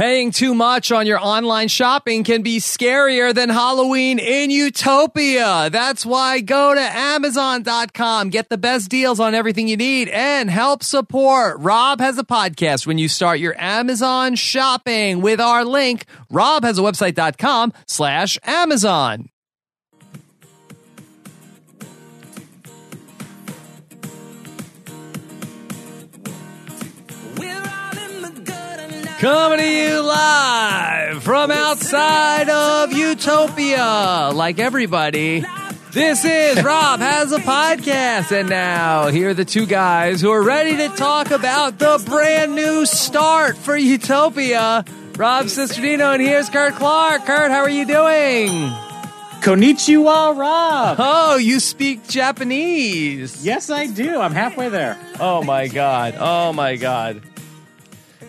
Paying too much on your online shopping can be scarier than Halloween in Utopia. That's why go to Amazon.com, get the best deals on everything you need, and help support. Rob has a podcast when you start your Amazon shopping with our link. Rob has a website.com slash Amazon. Coming to you live from outside of Utopia. Like everybody, this is Rob Has a Podcast. And now, here are the two guys who are ready to talk about the brand new start for Utopia. Rob Cesternino, and here's Curt Clark. Curt, how are you doing? Konnichiwa, Rob. Oh, you speak Japanese. Yes, I do. I'm halfway there. Oh my God. Oh my God.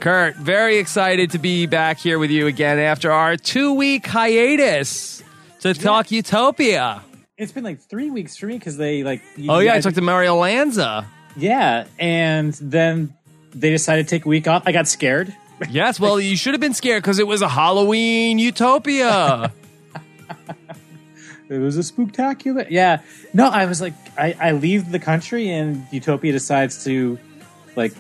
Curt, very excited to be back here with you again after our two week hiatus to talk Utopia. It's been like three weeks for me because they like. Oh, yeah, I talked to Mario Lanza. Yeah, and then they decided to take a week off. I got scared. Yes, well, you should have been scared because it was a Halloween Utopia. It was a spooktacular. Yeah. No, I was like, I, I leave the country and Utopia decides to like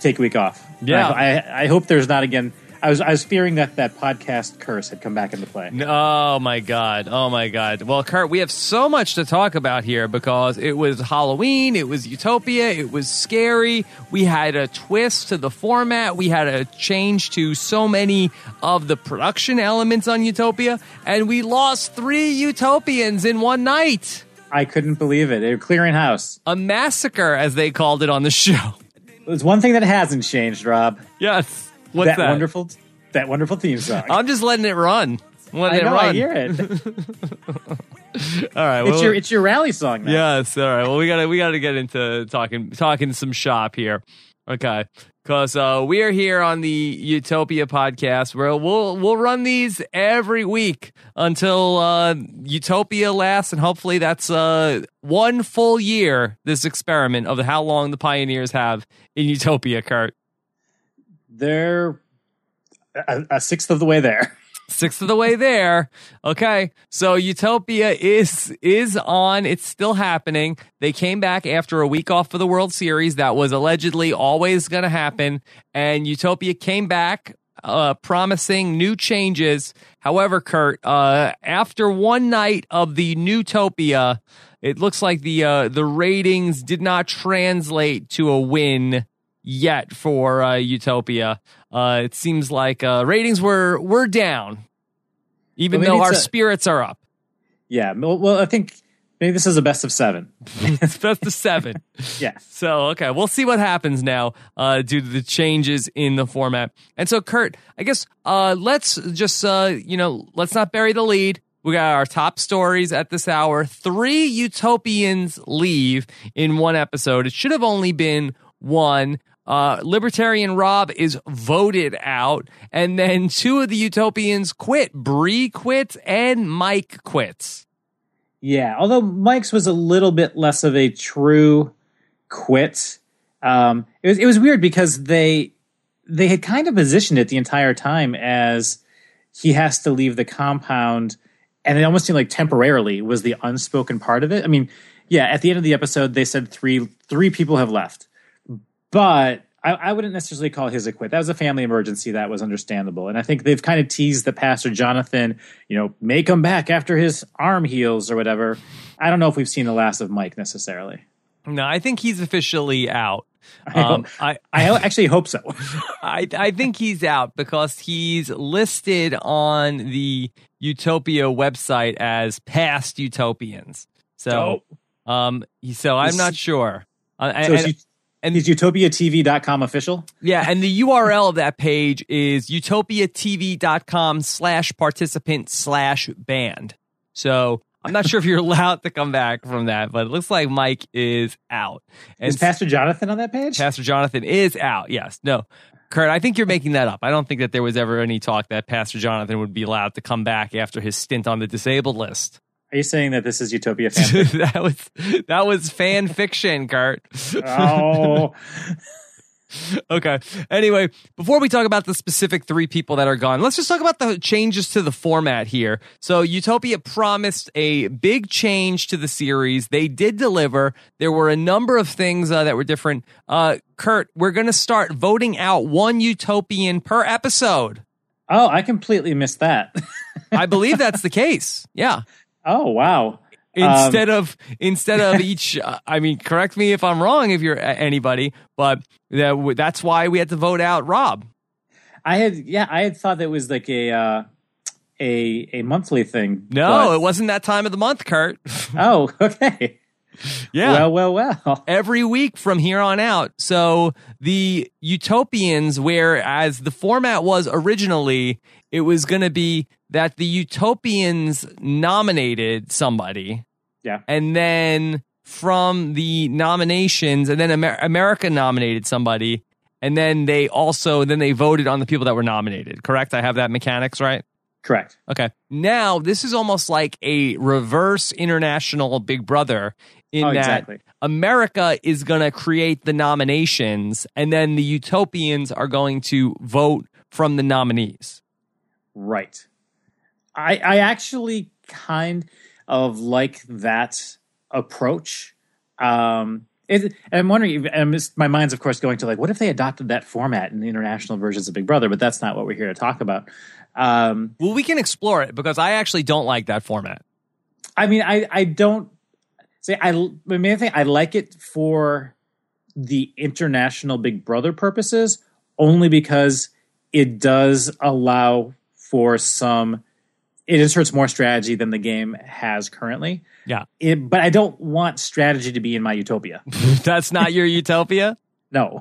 take a week off. Yeah. I, I, hope there's not again. I was I was fearing that that podcast curse had come back into play. Oh my god! Oh my god! Well, Curt, we have so much to talk about here because it was Halloween, it was Utopia, it was scary. We had a twist to the format. We had a change to so many of the production elements on Utopia, and we lost three Utopians in one night. I couldn't believe it. They were clearing house. A massacre, as they called it on the show. There's one thing that hasn't changed, Rob. Yes. What's that? that wonderful that wonderful theme song. I'm just letting it run. Letting I know. it run. I hear it. All right. It's your it's your rally song now. Yes. All right. Well, we gotta we gotta get into talking talking some shop here. Okay. Because uh, we are here on the Utopia podcast, where we'll we'll run these every week until uh, Utopia lasts, and hopefully that's uh, one full year. This experiment of how long the pioneers have in Utopia, Curt. They're a, a sixth of the way there. Sixth of the way there. Okay, so Utopia is is on. It's still happening. They came back after a week off for the World Series. That was allegedly always going to happen, and Utopia came back. Uh, promising new changes. However, Curt, uh, after one night of the Newtopia, it looks like the uh, the ratings did not translate to a win yet for uh, Utopia. Uh, it seems like uh, ratings were were down, even Well, though our a- spirits are up. Yeah. Well, I think maybe this is a best of seven. it's best of seven. Yeah. So okay, we'll see what happens now uh, due to the changes in the format. And so, Curt, I guess uh, let's just uh, you know let's not bury the lead. We got our top stories at this hour. Three utopians leave in one episode. It should have only been one. Uh, Libertarian Rob is voted out, and then two of the utopians quit. Bree quits, and Mike quits. Yeah. Although Mike's was a little bit less of a true quit. Um, it was it was weird because they they had kind of positioned it the entire time as he has to leave the compound, and it almost seemed like temporarily was the unspoken part of it. I mean, yeah, at the end of the episode, they said three three people have left, but I, I wouldn't necessarily call his a quit. That was a family emergency. That was understandable, and I think they've kind of teased the Pastor Jonathan, you know, may come back after his arm heals or whatever. I don't know if we've seen the last of Mike necessarily. No, I think he's officially out. I Um, hope- I, I actually hope so. I I think he's out because he's listed on the Utopia website as past utopians. So, um, so I'm not sure. Uh, so and- and is utopiatv.com official? yeah, and the URL of that page is utopiatv.com slash participant slash band. So I'm not sure if you're allowed to come back from that, but it looks like Mike is out. And is Pastor Jonathan on that page? Pastor Jonathan is out. Yes. No. Curt, I think you're making that up. I don't think that there was ever any talk that Pastor Jonathan would be allowed to come back after his stint on the disabled list. Are you saying that this is Utopia fan? that was that was fan fiction, Curt. oh, okay. Anyway, before we talk about the specific three people that are gone, let's just talk about the changes to the format here. So, Utopia promised a big change to the series. They did deliver. There were a number of things uh, that were different. Uh, Curt, we're going to start voting out one Utopian per episode. Oh, I completely missed that. I believe that's the case. Yeah. Oh, wow. Instead um, of instead of each, uh, I mean, correct me if I'm wrong if you're anybody, but that, that's why we had to vote out Rob. I had yeah, I had thought that was like a uh, a a monthly thing. No, but... it wasn't that time of the month, Curt. oh, okay. Yeah. Well, well, well. Every week from here on out. So the Utopians, whereas the format was originally, it was going to be that the Utopians nominated somebody. Yeah. And then from the nominations, and then Amer- America nominated somebody, and then they also then they voted on the people that were nominated. Correct? I have that mechanics right. Correct. Okay. Now this is almost like a reverse international Big Brother in oh, that exactly. America is going to create the nominations, and then the Utopians are going to vote from the nominees. Right. I I actually kind of like that approach. Um, it, and I'm wondering, and my mind's of course going to like, what if they adopted that format in the international versions of Big Brother? But that's not what we're here to talk about. Um, well, we can explore it because I actually don't like that format. I mean, I I don't say I. The main thing I like it for the international Big Brother purposes, only because it does allow for some it inserts more strategy than the game has currently. Yeah. It, but I don't want strategy to be in my utopia. That's not your utopia? No.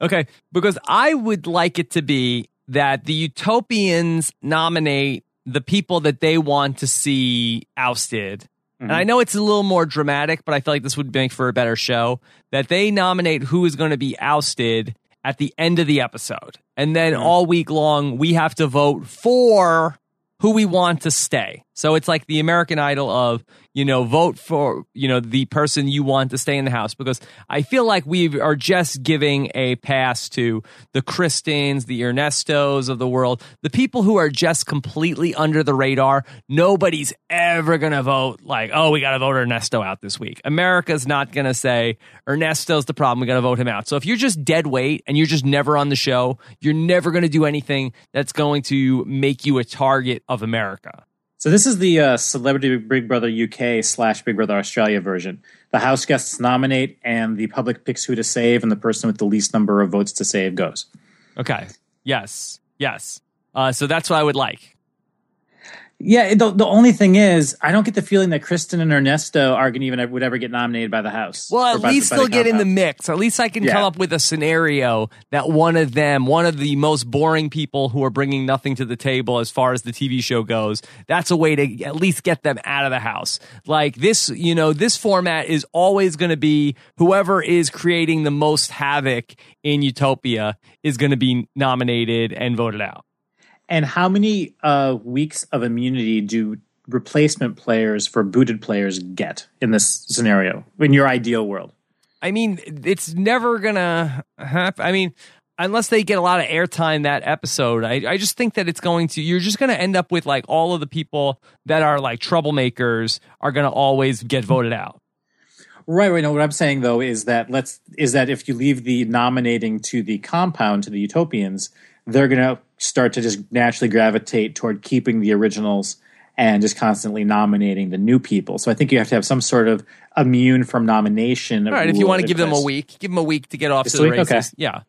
Okay. Because I would like it to be that the utopians nominate the people that they want to see ousted. Mm-hmm. And I know it's a little more dramatic, but I feel like this would make for a better show. That they nominate who is going to be ousted at the end of the episode. And then mm-hmm. all week long, we have to vote for who we want to stay. So it's like the American Idol of, you know, vote for, you know, the person you want to stay in the house because I feel like we are just giving a pass to the Kristins, the Ernestos of the world, the people who are just completely under the radar. Nobody's ever going to vote like, oh, we got to vote Ernesto out this week. America's not going to say Ernesto's the problem. We got to vote him out. So if you're just dead weight and you're just never on the show, you're never going to do anything that's going to make you a target of America. So this is the uh, Celebrity Big Brother UK slash Big Brother Australia version. The house guests nominate, and the public picks who to save, and the person with the least number of votes to save goes. Okay. Yes. Yes. Uh, so that's what I would like. Yeah, the, the only thing is, I don't get the feeling that Kristen and Ernesto are going to even would ever get nominated by the House. Well, at least they'll get in the mix. At least I can yeah. come up with a scenario that one of them, one of the most boring people who are bringing nothing to the table as far as the TV show goes, that's a way to at least get them out of the house. Like this, you know, this format is always going to be whoever is creating the most havoc in Utopia is going to be nominated and voted out. And how many uh, weeks of immunity do replacement players for booted players get in this scenario in your ideal world? I mean, it's never gonna happen. I mean, unless they get a lot of airtime that episode, I, I just think that it's going to. You're just gonna end up with like all of the people that are like troublemakers are gonna always get voted out. Right, right. No, what I'm saying though is that let's is that if you leave the nominating to the compound to the utopians, they're going to start to just naturally gravitate toward keeping the originals and just constantly nominating the new people. So I think you have to have some sort of immune from nomination. All right, if you want to give them a week, give them a week to get off this to the week? races. Okay. Yeah.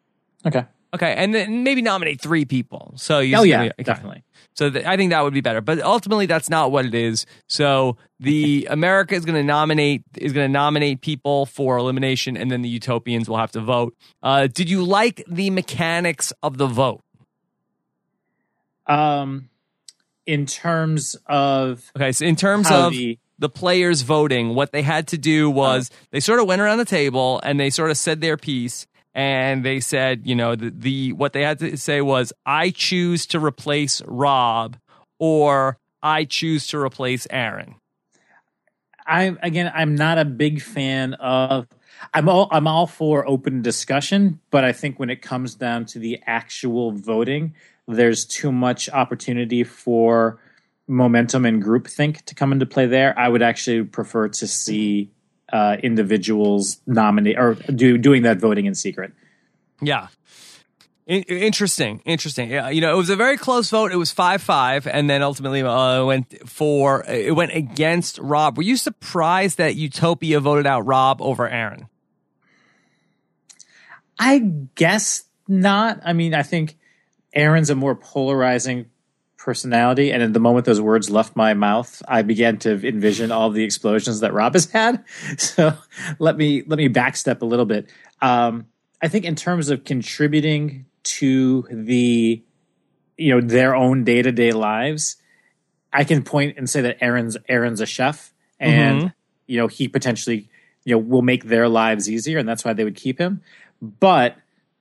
Okay. Okay, and then maybe nominate three people. So you oh yeah, okay. definitely. So th- I think that would be better. But ultimately, that's not what it is. So the America is going to nominate is going to nominate people for elimination, and then the Utopians will have to vote. Uh, did you like the mechanics of the vote? Um, in terms of okay, so in terms of the, the, players voting, what they had to do was uh, they sort of went around the table and they sort of said their piece, and they said, you know, the, the what they had to say was, "I choose to replace Rob," or "I choose to replace Aaron." I again, I'm not a big fan of I'm all I'm all for open discussion, but I think when it comes down to the actual voting, there's too much opportunity for momentum and groupthink to come into play there. I would actually prefer to see uh, individuals nominate or do doing that voting in secret. Yeah. In- interesting, interesting. Yeah, you know, it was a very close vote. It was five five, and then ultimately uh, went for it went against Rob. Were you surprised that Utopia voted out Rob over Aaron? I guess not. I mean, I think Aaron's a more polarizing personality, and at the moment those words left my mouth, I began to envision all the explosions that Rob has had. So let me let me backstep a little bit. Um, I think in terms of contributing to the you know their own day to day lives, I can point and say that Aaron's Aaron's a chef, and mm-hmm. you know he potentially you know will make their lives easier, and that's why they would keep him. But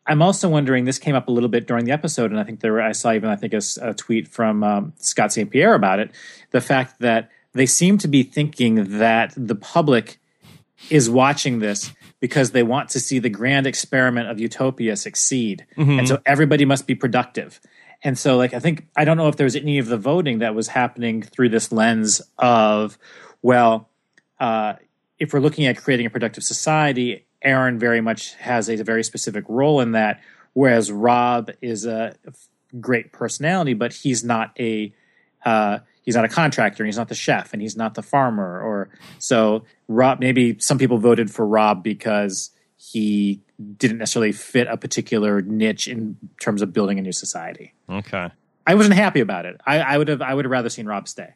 I'm also wondering. This came up a little bit during the episode, and I think there were, I saw even I think a, a tweet from um, Scott St. Pierre about it. The fact that they seem to be thinking that the public is watching this because they want to see the grand experiment of utopia succeed. Mm-hmm. And so everybody must be productive. And so, like, I think, I don't know if there was any of the voting that was happening through this lens of, well, uh, if we're looking at creating a productive society, Aaron very much has a very specific role in that, whereas Rob is a great personality, but he's not a uh, he's not a contractor, and he's not the chef, and he's not the farmer. Or so Rob. Maybe some people voted for Rob because he didn't necessarily fit a particular niche in terms of building a new society. Okay, I wasn't happy about it. I, I would have I would have rather seen Rob stay.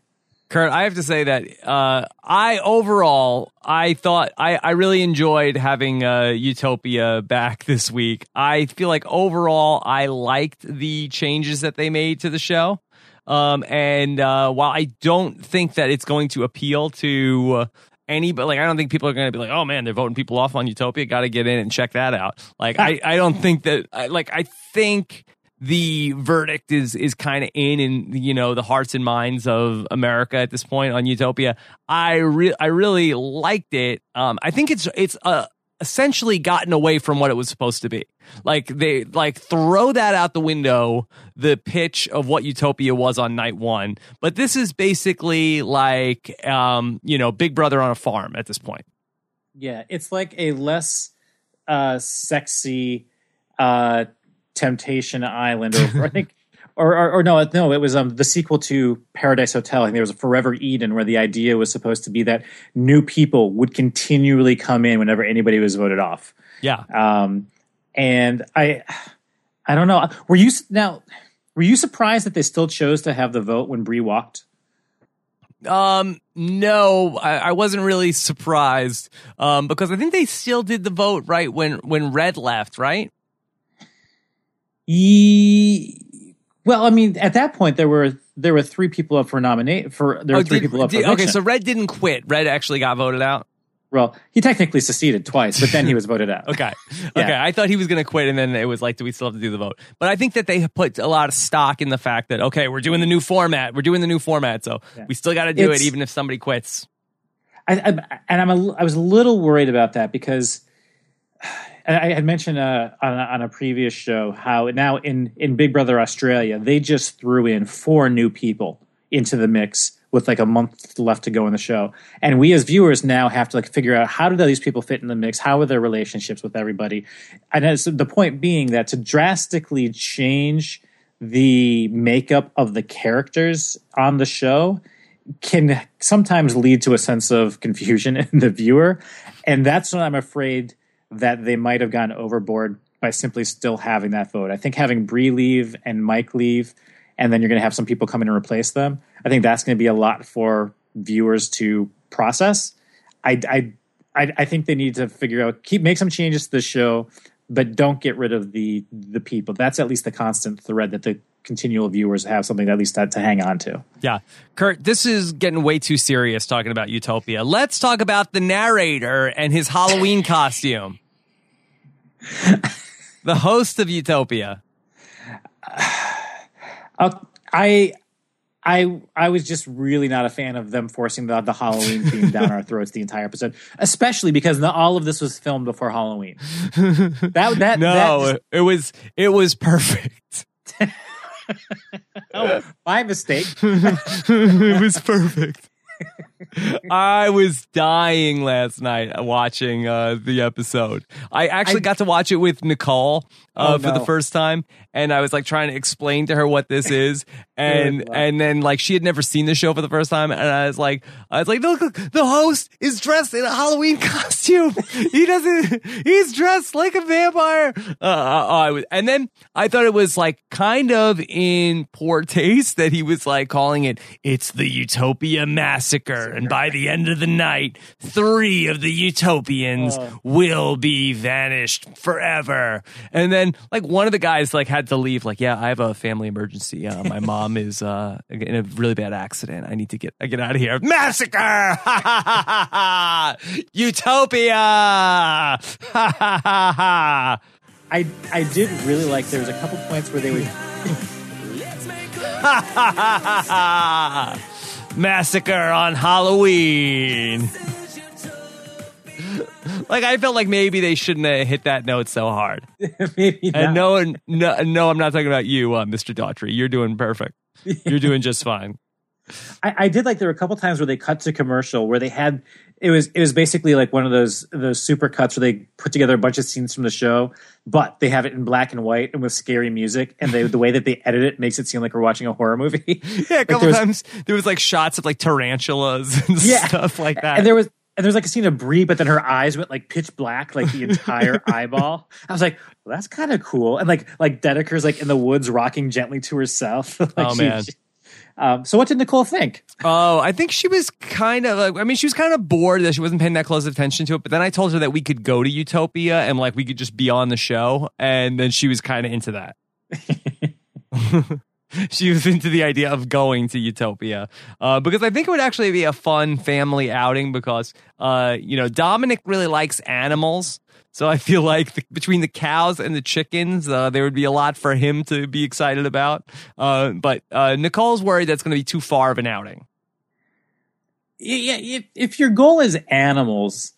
Curt, I have to say that uh, I overall I thought I, I really enjoyed having uh, Utopia back this week. I feel like overall I liked the changes that they made to the show. Um, and uh, while I don't think that it's going to appeal to any, but like I don't think people are going to be like, oh man, they're voting people off on Utopia. Got to get in and check that out. Like I, I don't think that. I, Like I think the verdict is is kind of in in you know the hearts and minds of America at this point on Utopia. I re- I really liked it. Um, I think it's it's a essentially gotten away from what it was supposed to be. Like they like throw that out the window, the pitch of what Utopia was on night one. But this is basically like um, you know, Big Brother on a farm at this point. Yeah, it's like a less uh sexy uh Temptation Island or I think or, or, or, no, no, it was um, the sequel to Paradise Hotel. I think there was a Forever Eden, where the idea was supposed to be that new people would continually come in whenever anybody was voted off. Yeah. Um, and I, I don't know. Were you now? Were you surprised that they still chose to have the vote when Bri walked? Um, no, I, I, wasn't really surprised. Um, because I think they still did the vote right when when Red left, right? Ye- well, I mean, at that point there were there were three people up for nominate for there were oh, three did, people up did, for Okay, so Red didn't quit. Red actually got voted out. Well, he technically seceded twice, but then he was voted out. okay. yeah. Okay. I thought he was going to quit, and then it was like, do we still have to do the vote? But I think that they put a lot of stock in the fact that, okay, we're doing the new format. We're doing the new format. So yeah. we still got to do it's, it, even if somebody quits. I, I, and I'm a, I was a little worried about that because I had mentioned uh, on, a, on, a, previous show how now in, in Big Brother Australia, they just threw in four new people into the mix with like a month left to go in the show. And we as viewers now have to like figure out how do these people fit in the mix? How are their relationships with everybody? And the point being that to drastically change the makeup of the characters on the show can sometimes lead to a sense of confusion in the viewer. And that's what I'm afraid that they might have gone overboard by simply still having that vote. I think having Bree leave and Mike leave, and then you're going to have some people come in and replace them. I think that's going to be a lot for viewers to process. I, I, I, I think they need to figure out keep make some changes to the show, but don't get rid of the the people. That's at least the constant thread that the continual viewers have something at least to, to hang on to. Yeah. Curt, this is getting way too serious talking about Utopia. Let's talk about the narrator and his Halloween costume. the host of Utopia. Uh, I I I was just really not a fan of them forcing the, the Halloween theme down our throats the entire episode, especially because the, all of this was filmed before Halloween. That that no, that just- it was it was perfect. oh, my mistake. it was perfect. I was dying last night watching uh, the episode. I actually I- got to watch it with Nicole uh, Oh, for the first time, and I was like trying to explain to her what this is, and Good and then like she had never seen the show for the first time, and I was like, I was like, look, the host is dressed in a Halloween costume. he doesn't. He's dressed like a vampire. Uh, I was, and then I thought it was like kind of in poor taste that he was like calling it. It's the Utopia massacre, and by the end of the night, three of the Utopians Oh. will be vanished forever. And then like one of the guys like had to leave. Like, yeah, I have a family emergency. Uh, my mom is uh, in a really bad accident. I need to get I get out of here. Massacre! Utopia! I I did really like. There was a couple points where they would. Massacre on Halloween. like I felt like maybe they shouldn't have hit that note so hard. maybe And no, no, no, I'm not talking about you, uh, Mr. Daughtry. You're doing perfect. You're doing just fine. I, I did like there were a couple times where they cut to commercial where they had it was it was basically like one of those those super cuts where they put together a bunch of scenes from the show, but they have it in black and white and with scary music, and they, the way that they edit it makes it seem like we're watching a horror movie. Yeah, a Like, couple there was- times there was like shots of like tarantulas and Yeah. stuff like that. And there was and there was like a scene of Brie, but then her eyes went like pitch black, like the entire eyeball. I was like, well, that's kind of cool. And like like Dedeker's like in the woods rocking gently to herself. like Oh, man. Um, so what did Nicole think? Oh, I think she was kind of like, I mean, she was kind of bored that she wasn't paying that close attention to it. But then I told her that we could go to Utopia and like we could just be on the show. And then she was kind of into that. she was into the idea of going to Utopia uh, because I think it would actually be a fun family outing because, uh, you know, Dominic really likes animals. So I feel like the, between the cows and the chickens, uh, there would be a lot for him to be excited about. Uh, but uh, Nicole's worried that's going to be too far of an outing. yeah, if, if your goal is animals,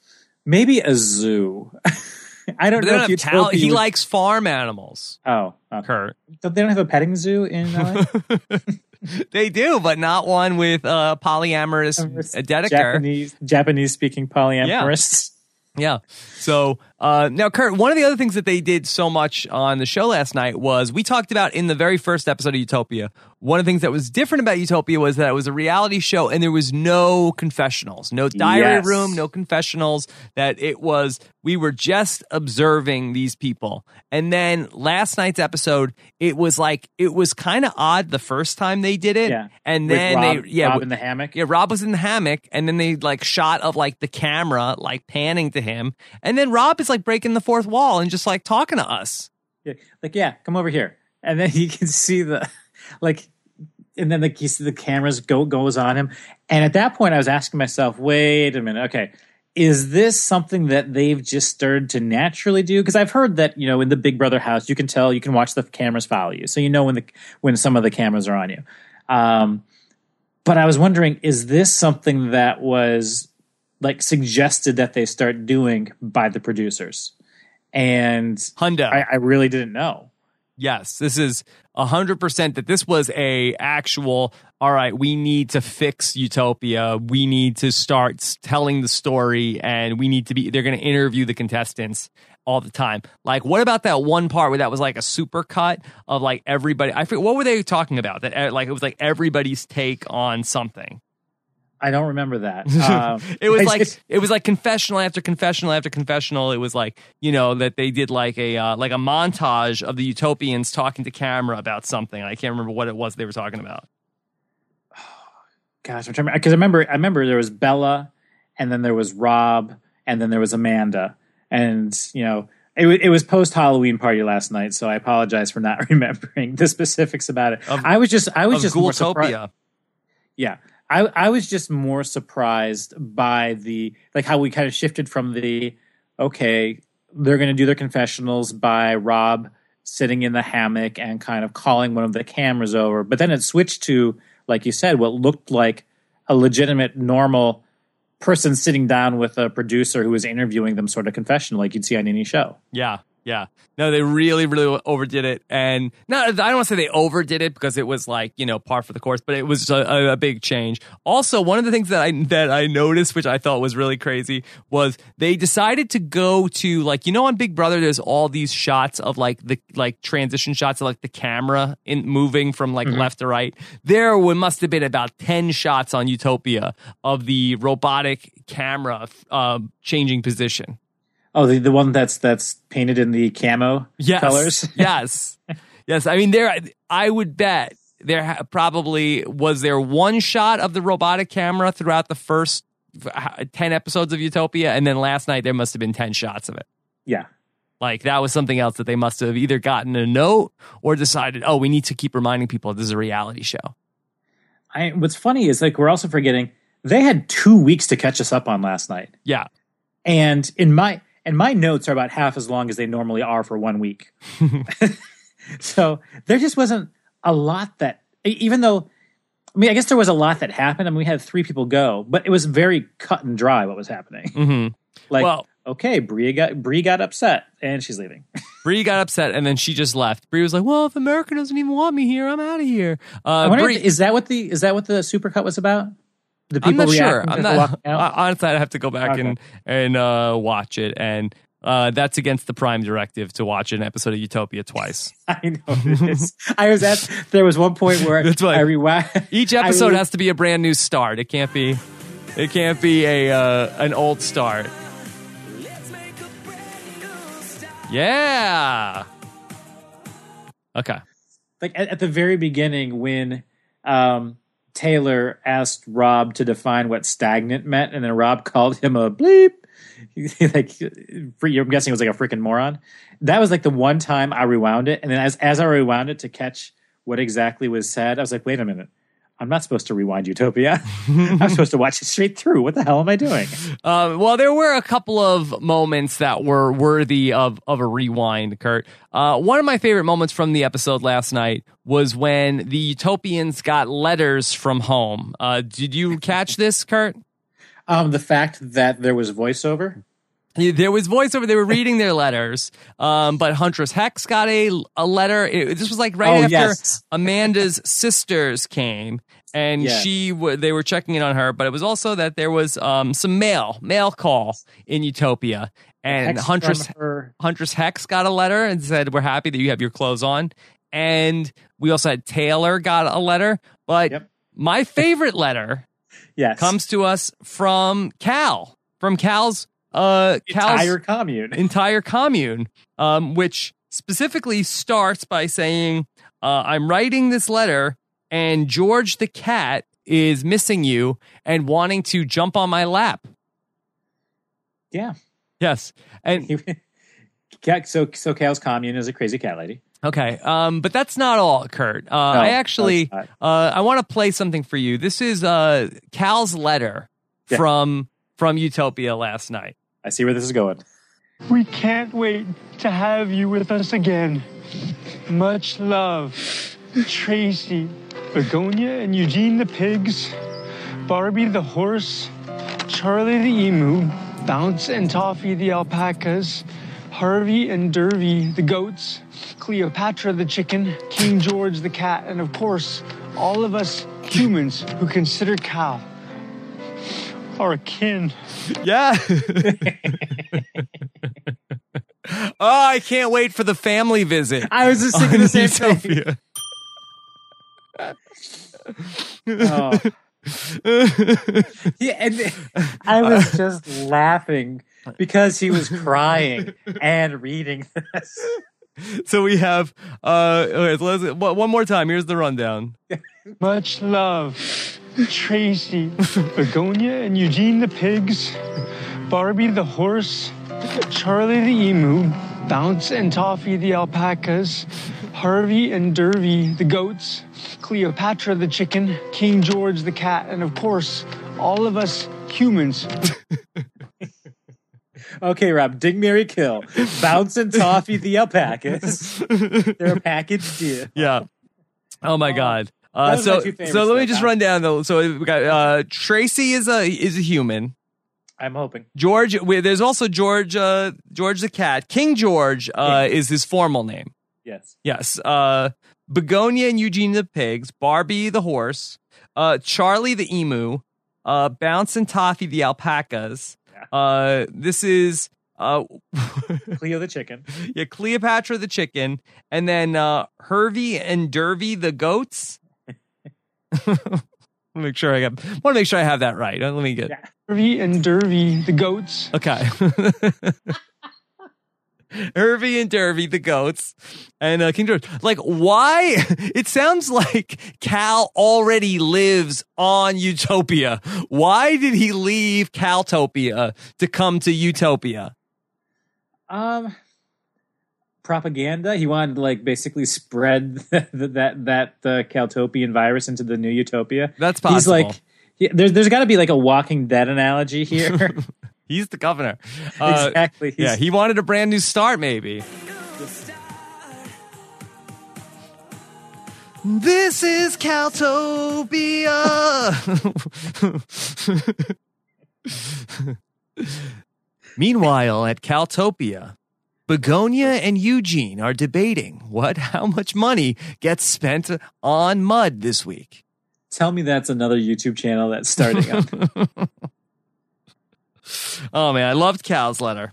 maybe a zoo. I don't know don't if have you cow- he likes farm animals, Oh, okay. Curt. Don't- they don't have a petting zoo in LA? they do, but not one with uh, polyamorous uh. Japanese Japanese speaking polyamorous. Yeah. Yeah. So uh, now, Curt, one of the other things that they did so much on the show last night was we talked about in the very first episode of Utopia. One of the things that was different about Utopia was that it was a reality show and there was no confessionals, no diary Yes. room, no confessionals. That it was we were just observing these people. And then last night's episode, it was like it was kind of odd the first time they did it, Yeah. and With then Rob, they yeah Rob in the hammock. yeah, Rob was in the hammock, and then they like shot of like the camera like panning to him, and then Rob is like breaking the fourth wall and just like talking to us. Yeah, like yeah, come over here, and then you can see the like, and then the you see the cameras go goes on him, and at that point, I was asking myself, wait a minute, okay, is this something that they've just started to naturally do? Because I've heard that you know in the Big Brother house, you can tell you can watch the cameras follow you, so you know when the when some of the cameras are on you. Um, but I was wondering, is this something that was like suggested that they start doing by the producers? And Hundo, I, I really didn't know. yes, this is hundred percent that this was a actual. All right, we need to fix Utopia. We need to start telling the story, and we need to be. They're going to interview the contestants all the time. Like, what about that one part where that was like a super cut of like everybody? I forget what were they talking about? That uh, like it was like everybody's take on something. I don't remember that. Um, it was like it was like confessional after confessional after confessional. It was like you know that they did like a uh, like a montage of the utopians talking to camera about something. I can't remember what it was they were talking about. gosh, I'm trying because I remember I remember there was Bella, and then there was Rob, and then there was Amanda, and you know. It, it was post Halloween party last night, so I apologize for not remembering the specifics about it. Of- I was just, I was just. Ghoultopia. Yeah. I, I was just more surprised by the like how we kind of shifted from the okay, they're gonna do their confessionals by Rob sitting in the hammock and kind of calling one of the cameras over. But then it switched to like you said, what looked like a legitimate, normal person sitting down with a producer who was interviewing them, sort of confession, like you'd see on any show. Yeah, yeah. No, they really, really overdid it, and no, I don't want to say they overdid it because it was like you know par for the course, but it was a, a, big change. Also, one of the things that I that I noticed, which I thought was really crazy, was they decided to go to like you know on Big Brother, there's all these shots of like the like transition shots of like the camera in moving from like mm-hmm. left to right. There must have been about ten shots on Utopia of the robotic camera uh, changing position. Oh, the, the one that's that's painted in the camo yes. colors. yes, yes. I mean, there. I would bet there probably was there one shot of the robotic camera throughout the first uh, ten episodes of Utopia, and then last night there must have been ten shots of it. Yeah, like that was something else that they must have either gotten a note or decided, oh, we need to keep reminding people this is a reality show. I, what's funny is like we're also forgetting they had two weeks to catch us up on last night. Yeah, and in my and my notes are about half as long as they normally are for one week. so there just wasn't a lot that, even though, I mean, I guess there was a lot that happened. I mean, we had three people go, but it was very cut and dry what was happening. Mm-hmm. Like, well, okay, Brie got Brie got upset and she's leaving. Brie got upset and then she just left. Brie was like, "Well, if America doesn't even want me here, I'm out of here." Uh, Brie, is that what the is that what the supercut was about? The people I'm not sure. I'm not. Honestly, I'd have to go back okay. and and uh, watch it, and uh, that's against the Prime directive to watch an episode of Utopia twice. I know it is. I was at. There was one point where that's I rewound. Each episode has to be a brand new start. It can't be. It can't be a uh, an old start. Yeah. Okay. Like at, at the very beginning when um Taylor asked Rob to define what stagnant meant, and then Rob called him a bleep. like, I'm guessing it was like a freaking moron. That was like the one time I rewound it, and then as as I rewound it to catch what exactly was said, I was like, wait a minute. I'm not supposed to rewind Utopia. I'm supposed to watch it straight through. What the hell am I doing? Uh, well, there were a couple of moments that were worthy of, of a rewind, Curt. Uh, one of my favorite moments from the episode last night was when the Utopians got letters from home. Uh, did you catch this, Curt? Um, the fact that there was voiceover. There was voiceover. They were reading their letters, um, but Huntress Hex got a a letter. It, this was like right oh, after yes. Amanda's sisters came, and yeah. she w- they were checking in on her. But it was also that there was um, some mail mail call in Utopia, and Hex Huntress Huntress Hex got a letter and said, "We're happy that you have your clothes on." And we also had Taylor got a letter, but yep. my favorite letter yes. comes to us from Cal from Cal's uh, Cal's entire commune, entire commune, um, which specifically starts by saying, uh, "I'm writing this letter, and George the cat is missing you and wanting to jump on my lap." Yeah. Yes, and so so Cal's commune is a crazy cat lady. Okay, um, but that's not all, Curt. Uh, no, I actually, uh, I want to play something for you. This is uh, Cal's letter yeah. from from Utopia last night. I see where this is going. We can't wait to have you with us again. Much love, Tracy, Begonia and Eugene the pigs, Barbie the horse, Charlie the emu, Bounce and Toffee the alpacas, Harvey and Dervy the goats, Cleopatra the chicken, King George the cat, and of course, all of us humans who consider Cal our kin. Yeah. oh, I can't wait for the family visit. I was just thinking the same thing. oh. yeah, and I was just laughing because he was crying and reading this. So we have uh okay, let's, one more time. Here's the rundown. Much love Tracy, Begonia and Eugene the pigs, Barbie the horse, Charlie the emu, Bounce and Toffee the alpacas, Harvey and Dervy the goats, Cleopatra the chicken, King George the cat, and of course, all of us humans. okay, Rob, Dig Mary Kill, Bounce and Toffee the alpacas. They're a package deal. Yeah. Oh my God. Uh, Those are my so so let me just Tom. run down though. So we got uh, Tracy is a is a human. I'm hoping. George, we, there's also George uh, George the cat. King George uh, is his formal name. Yes. Yes. Uh, Begonia and Eugene the pigs. Barbie the horse. Uh, Charlie the emu. Uh, Bounce and Toffee the alpacas. Yeah. Uh, this is uh, Cleo the chicken. yeah, Cleopatra the chicken, and then uh, Hervey and Dervy the goats. make sure I got. Want to make sure I have that right. Let me get. Yeah. Hervey and Dervy, the goats. Okay. Hervey and Dervy, the goats, and uh, King George. Like, why? It sounds like Cal already lives on Utopia. Why did he leave Caltopia to come to Utopia? Um, propaganda. He wanted to like basically spread that that that uh, Caltopian virus into the new Utopia. That's possible. He's like, he, there's there's got to be like a Walking Dead analogy here. He's the governor. Uh, exactly. Yeah, he wanted a brand new start, maybe. This is Caltopia. Meanwhile, at Caltopia, Begonia and Eugene are debating what how much money gets spent on mud this week. Tell me that's another YouTube channel that's starting up. Oh man, I loved Cal's letter.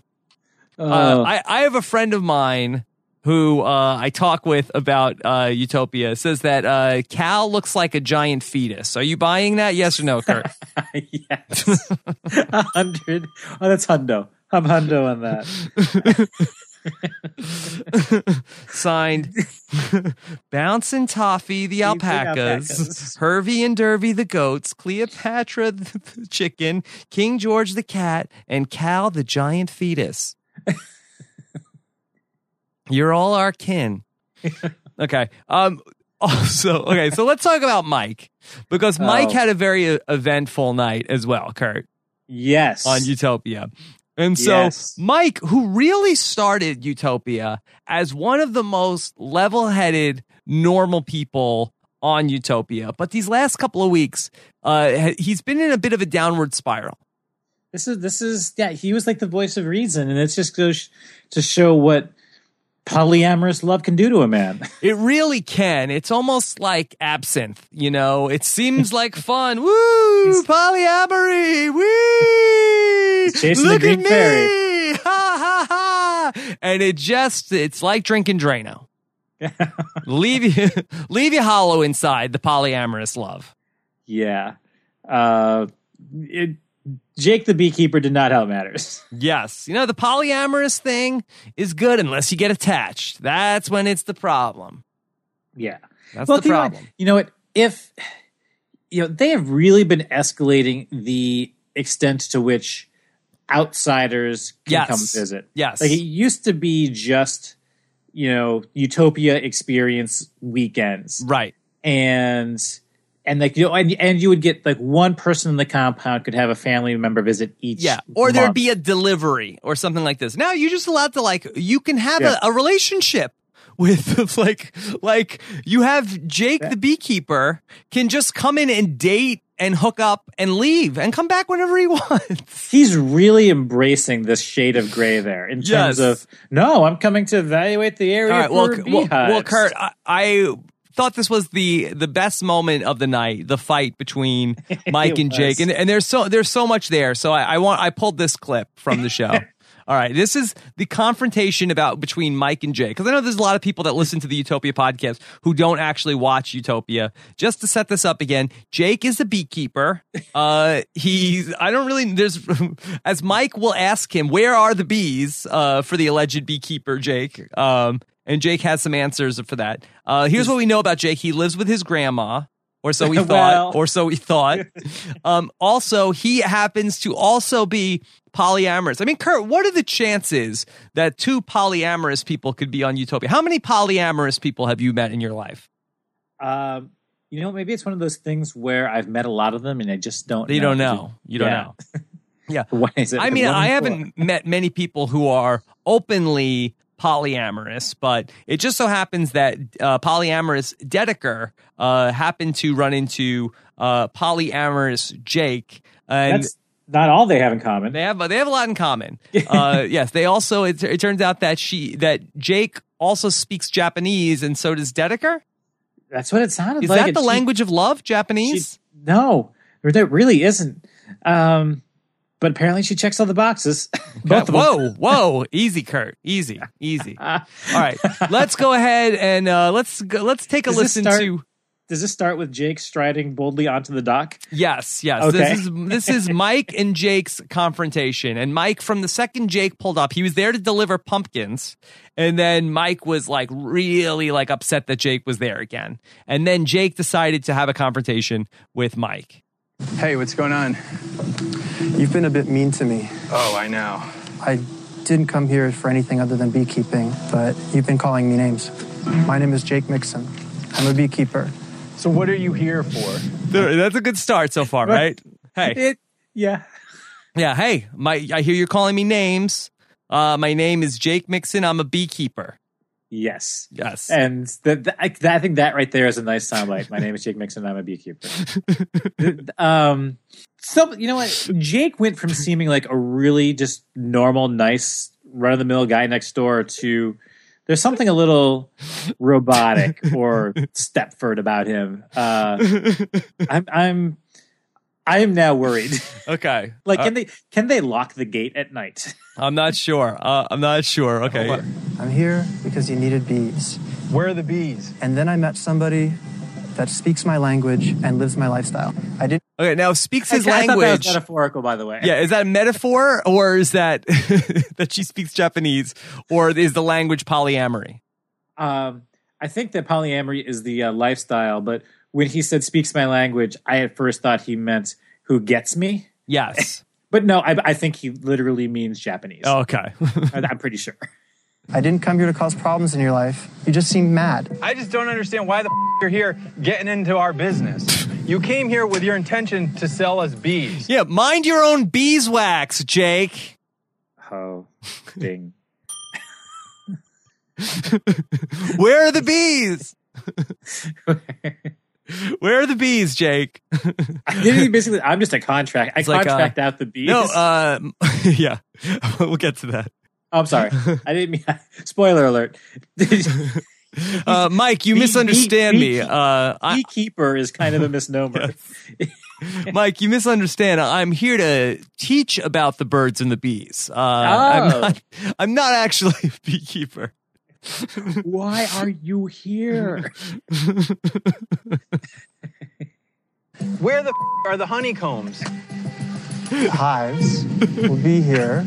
Oh, Uh, I, I have a friend of mine who uh, I talk with about uh, Utopia. Says that uh, Cal looks like a giant fetus. Are you buying that? Yes or no, Curt? yes. A hundred. Oh, that's hundo. I'm hundo on that. Signed, Bouncin' Toffee the alpacas, alpacas. Hervey and Dervy the goats, Cleopatra the, the chicken, King George the cat, and Cal the giant fetus. You're all our kin. Okay. Um. Also, okay. So let's talk about Mike because Mike Oh. had a very uh, eventful night as well, Curt Yes. on Utopia. And so Yes. Mike, who really started Utopia as one of the most level-headed, normal people on Utopia, but these last couple of weeks, uh, he's been in a bit of a downward spiral. This is this is yeah. He was like the voice of reason, and it's just goes to show what polyamorous love can do to a man. It really can. It's almost like absinthe, you know. It seems like fun. Woo! Polyamory! Wee! He's chasing the Look at me! fairy. Ha ha ha! And it just it's like drinking Drano. leave you leave you hollow inside the polyamorous love. yeah. Uh, it, Jake the beekeeper did not help matters. Yes. You know, the polyamorous thing is good unless you get attached. That's when it's the problem. Yeah. That's well, the you what- problem. You know what? If you know, they have really been escalating the extent to which outsiders can Yes. come visit. Yes. Like it used to be just, you know, Utopia experience weekends. right. And and like you know, and, and you would get like one person in the compound could have a family member visit each. Yeah, or there'd be a delivery or something like this. Now you're just allowed to like you can have Yeah. a, a relationship with like like you have Jake the beekeeper can just come in and date and hook up and leave and come back whenever he wants. He's really embracing this shade of gray there in terms Yes. of no, I'm coming to evaluate the area All right, for well, well, well, Kurt, I, I thought this was the the best moment of the night, the fight between Mike and Jake, and and there's so there's so much there. So I, I want I pulled this clip from the show. All right, this is the confrontation about between Mike and Jake because I know there's a lot of people that listen to the Utopia podcast who don't actually watch Utopia. Just to set this up again, Jake is a beekeeper. Uh, he's I don't really there's as Mike will ask him where are the bees uh, for the alleged beekeeper Jake. Um, and Jake has some answers for that. Uh, here's what we know about Jake: he lives with his grandma. Or so we thought, Well. or so we thought. Um, also, he happens to also be polyamorous. I mean, Curt, what are the chances that two polyamorous people could be on Utopia? How many polyamorous people have you met in your life? Um, you know, maybe it's one of those things where I've met a lot of them and I just don't. You know. don't know. You don't Yeah. know. Yeah. What is it? I mean, I haven't met many people who are openly polyamorous, but it just so happens that uh, polyamorous Dedeker uh, happened to run into uh, polyamorous Jake. And That's not all they have in common. they have they have a lot in common. Uh, yes, they also it, it turns out that she that Jake also speaks Japanese, and so does Dedeker. That's what it sounded Is like. Is that the she- language of love, she- Japanese? no, or that really isn't. Um, but apparently, she checks all the boxes. Both of whoa, whoa, easy, Curt, easy, easy. All right, let's go ahead and uh, let's go, let's take a Does listen start- to. Does this start with Jake striding boldly onto the dock? Yes, yes. Okay. This is this is Mike and Jake's confrontation. And Mike, from the second Jake pulled up, he was there to deliver pumpkins. And then Mike was like really like upset that Jake was there again. And then Jake decided to have a confrontation with Mike. Hey, what's going on? You've been a bit mean to me. Oh, I know. I didn't come here for anything other than beekeeping, but you've been calling me names. My name is Jake Mixon. I'm a beekeeper. So, what are you here for? That's a good start so far, right? Hey, It, yeah. yeah. Hey, my I hear you're calling me names. Uh, my name is Jake Mixon. I'm a beekeeper. Yes. Yes. And that, that- I, that- I think that right there is a nice soundbite. My name is Jake Mixon. I'm a beekeeper. um, so you know what? Jake went from seeming like a really just normal, nice, run of the mill guy next door to there's something a little robotic or Stepford about him. Uh, I'm I'm I am now worried. okay. like, Uh, can they can they lock the gate at night? I'm not sure. Uh, I'm not sure. Okay. I'm here because you needed bees. Where are the bees? And then I met somebody that speaks my language and lives my lifestyle. I didn't Okay. Now speaks his I, I thought that was language. metaphorical, by the way. Yeah, is that a metaphor or is that that she speaks Japanese or is the language polyamory? Um, I think that polyamory is the uh, lifestyle, but when he said speaks my language, I at first thought he meant who gets me. Yes. But no, I, I think he literally means Japanese. Oh, okay. I- I'm pretty sure. I didn't come here to cause problems in your life. You just seem mad. I just don't understand why the f- you're here getting into our business. You came here with your intention to sell us bees. yeah, mind your own beeswax, Jake. Oh, ding. Where are the bees? Where are the bees, Jake? Basically? I'm just a contract. I It's like, uh, contract out the bees. No, uh yeah. we'll get to that. oh, I'm sorry. I didn't mean. Spoiler alert. Uh Mike, you Bee- misunderstand bee- me. Uh I, Beekeeper is kind of a misnomer. Mike, you misunderstand. I'm here to teach about the birds and the bees. Uh, I'm, Oh. not, I'm not actually a beekeeper. Why are you here? Where the f- are the honeycombs? Hives will be here.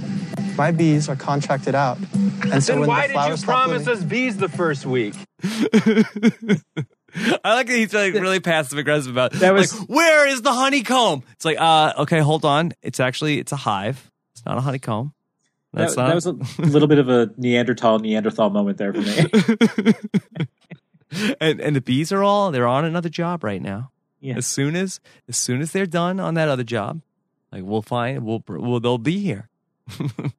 My bees are contracted out. And so Then why the did you promise blooming- us bees the first week? I like that he's like really passive aggressive about That was- like, where is the honeycomb? It's like, uh, okay, hold on. It's actually it's a hive. It's not a honeycomb. That's that, not. that was a little bit of a Neanderthal Neanderthal moment there for me. and and the bees are all they're on another job right now. Yeah. As soon as as soon as they're done on that other job, like we'll find we'll we'll they'll be here.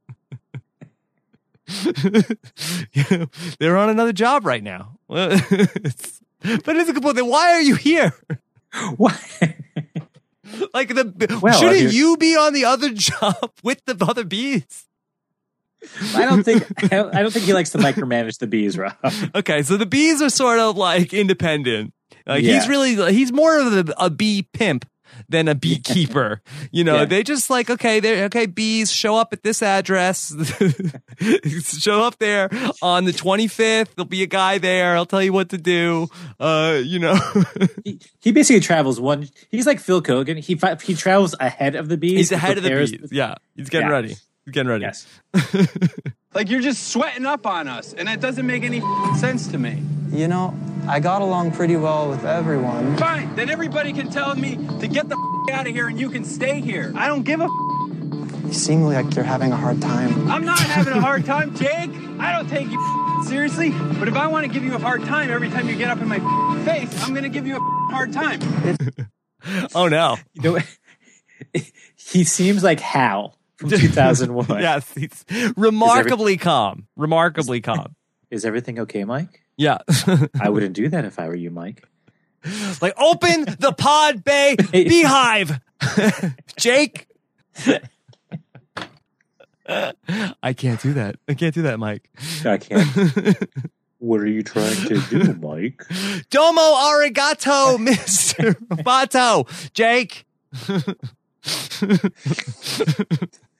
You know, they're on another job right now. But it's a good point. Then why are you here? What? Like the Well, shouldn't you be on the other job with the other bees? I don't think I don't, I don't think he likes to micromanage the bees, Rob. Okay, so the bees are sort of like independent. Like Yeah. he's really he's more of a, a bee pimp than a beekeeper. You know, Yeah. they just like okay, they're okay, bees show up at this address. show up there on the 25th. There'll be a guy there. I'll tell you what to do. Uh, you know. He, he basically travels one. He's like Phil Keoghan. He he travels ahead of the bees. he's ahead of the bees. Yeah. He's getting Yeah. ready. He's getting ready. Yes. Like you're just sweating up on us, and that doesn't make any sense to me. You know, I got along pretty well with everyone. Fine, then everybody can tell me to get the f- out of here, and you can stay here. I don't give a. F- You seem like you're having a hard time. I'm not having a hard time, Jake. I don't take you f- seriously. But if I want to give you a hard time every time you get up in my f- face, I'm gonna give you a f- hard time. Oh no. You know, he seems like Hal from 2001. yes, he's remarkably calm. Remarkably calm. Is everything okay, Mike? Yeah. I wouldn't do that if I were you, Mike. like open the pod bay beehive. Jake. I can't do that. I can't do that, Mike. I can't. what are you trying to do, Mike? Domo arigato, Mr. Bato. Jake.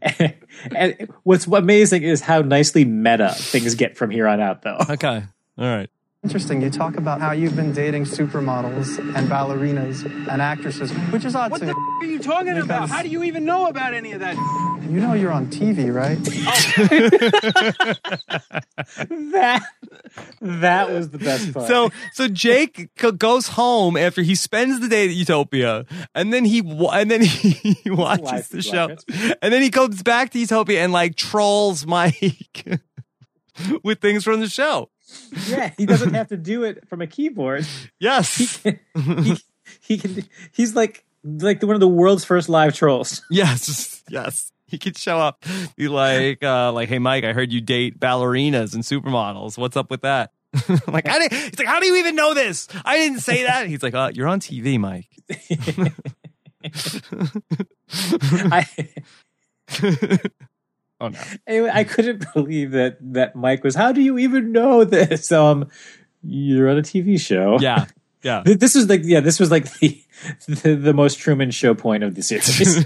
and, what's amazing is how nicely meta things get from here on out, though. Okay. All right. Interesting. You talk about how you've been dating supermodels and ballerinas and actresses, which is odd What to the me. f- are you talking about? How do you even know about any of that? You know you're on TV, right? that that was the best part. So, so Jake c- goes home after he spends the day at Utopia, and then he wa- and then he watches Live the show, broadcast. and then he comes back to Utopia and like trolls Mike with things from the show. Yeah, he doesn't have to do it from a keyboard. Yes, he, he can. He's like like one of the world's first live trolls. yes, yes. He could show up, be like, uh, like, hey Mike, I heard you date ballerinas and supermodels. What's up with that? Like, I didn't, he's like, how do you even know this? I didn't say that. He's like, uh, you're on TV, Mike. I Oh no. anyway, I couldn't believe that that Mike was. How do you even know this? Um, you're on a TV show. Yeah, yeah. This was like yeah, this was like the the, the most Truman Show point of the series.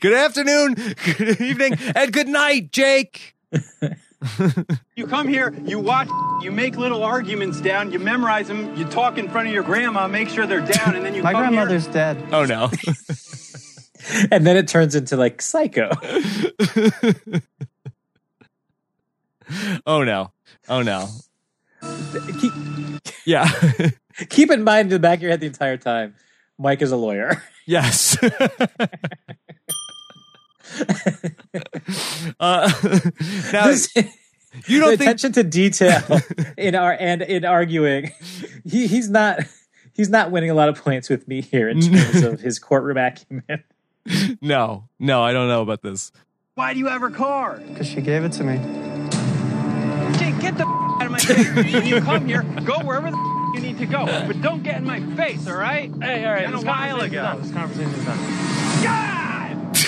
good afternoon, good evening, and good night, Jake. You come here, you watch, you make little arguments down, you memorize them, you talk in front of your grandma, make sure they're down, and then you My come here. grandmother's dead. Oh no. and then it turns into like Psycho. oh no. Oh no. keep, Yeah. keep in mind in the back of your head the entire time. Mike is a lawyer. yes. uh, now, This- you don't think attention to detail in our and in arguing. He, he's not he's not winning a lot of points with me here in terms of his courtroom acumen. No, no, I don't know about this. Why do you have her car? Because she gave it to me. Jake, get the f- out of my face. when you come here, go wherever the you need to go, but don't get in my face, all right? Hey, all right. a while ago. This conversation's done. God!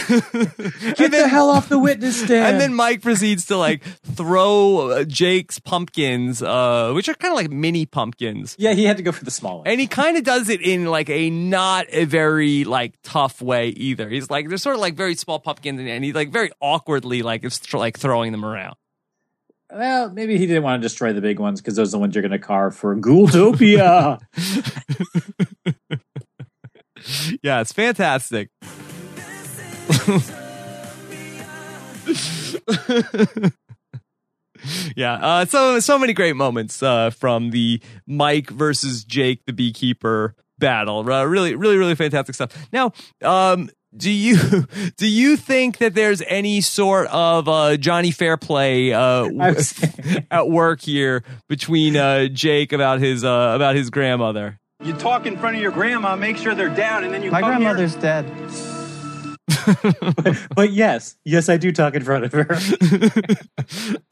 Get the hell off the witness stand. And then Mike proceeds to like throw uh, Jake's pumpkins, uh, which are kind of like mini pumpkins. yeah, he had to go for the small one. And he kind of does it in like a not a very like tough way either. He's like, they're sort of like very small pumpkins and he like very awkwardly like is thr- like throwing them around. Well, maybe he didn't want to destroy the big ones because those are the ones you're going to carve for Ghoultopia. Yeah, it's fantastic. Yeah, uh, so so many great moments uh, from the Mike versus Jake the beekeeper battle. Uh, really, really, really fantastic stuff. Now, um, do you do you think that there's any sort of uh, Johnny Fairplay uh, at work here between uh, Jake about his uh, about his grandmother? You talk in front of your grandma, make sure they're down, and then you My come here. grandmother's dead. but yes, yes, I do talk in front of her.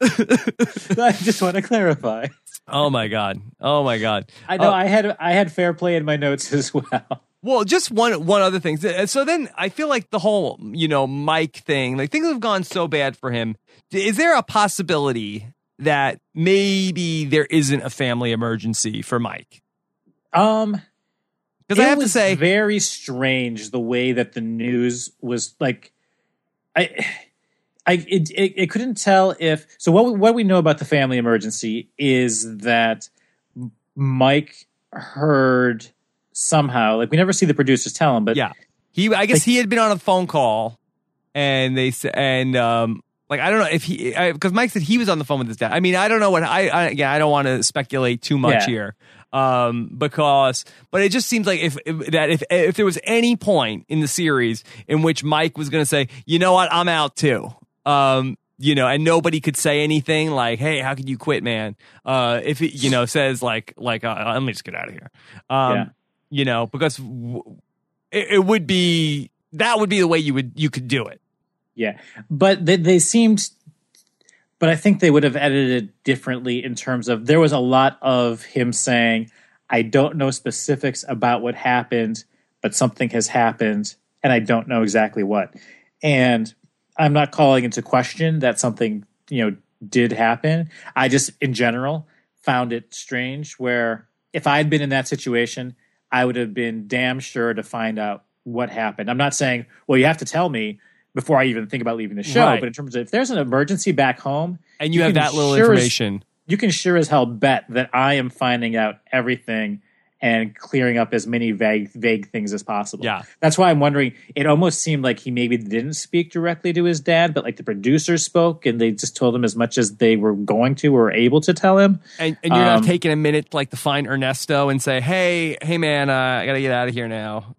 I just want to clarify. Oh my god! Oh my god! I know Uh, I had I had fair play in my notes as well. Well, just one one other thing. So then I feel like the whole you know Mike thing, like things have gone so bad for him. Is there a possibility that maybe there isn't a family emergency for Mike? Um, Because I have to was say, very strange the way that the news was like. I, I it, it, it couldn't tell if so. What we, what we know about the family emergency is that Mike heard somehow. Like we never see the producers tell him, but yeah, he I guess he had been on a phone call, and they said and um like I don't know if he because Mike said he was on the phone with his dad. I mean I don't know what I, I yeah I don't want to speculate too much Yeah. here um because but it just seems like if, if that if if there was any point in the series in which Mike was going to say you know what I'm out too um you know and nobody could say anything like hey how could you quit man uh if it you know says like like uh, let me just get out of here um Yeah. you know because w- it, it would be that would be the way you would you could do it. Yeah, but they, they seemed. But I think they would have edited differently in terms of there was a lot of him saying, "I don't know specifics about what happened, but something has happened, and I don't know exactly what." And I'm not calling into question that something you know did happen. I just, in general, found it strange where if I had been in that situation, I would have been damn sure to find out what happened. I'm not saying, well, you have to tell me before I even think about leaving the show, Right. but in terms of if there's an emergency back home And you, have that little sure as- information. you can sure as hell bet that I am finding out everything and clearing up as many vague vague things as possible. Yeah. That's why I'm wondering it almost seemed like he maybe didn't speak directly to his dad, but like the producers spoke and they just told him as much as they were going to or able to tell him. and, and you're Um, not taking a minute like to find Ernesto and say, "Hey, hey, man, uh, I gotta get out of here now."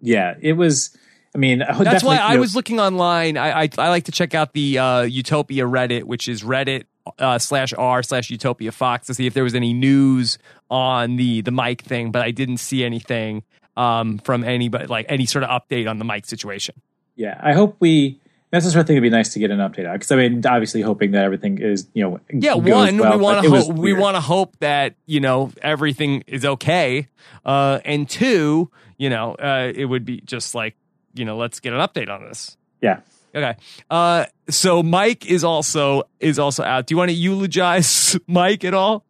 Yeah, it was I mean, That's why I know, was looking online. I, I I like to check out the uh, Utopia Reddit, which is Reddit uh, slash r slash Utopia Fox to see if there was any news on the the Mike thing, but I didn't see anything um, from anybody like any sort of update on the Mike situation. Yeah, I hope we. That's the sort of thing. It'd be nice to get an update on because I mean, obviously, hoping that everything is you know. Yeah, one well, we want to hope we want to hope that you know everything is okay, uh, and two, you know, uh, it would be just like you know, let's get an update on this. Yeah, Okay. Uh, so Mike is also is also out. Do you want to eulogize Mike at all?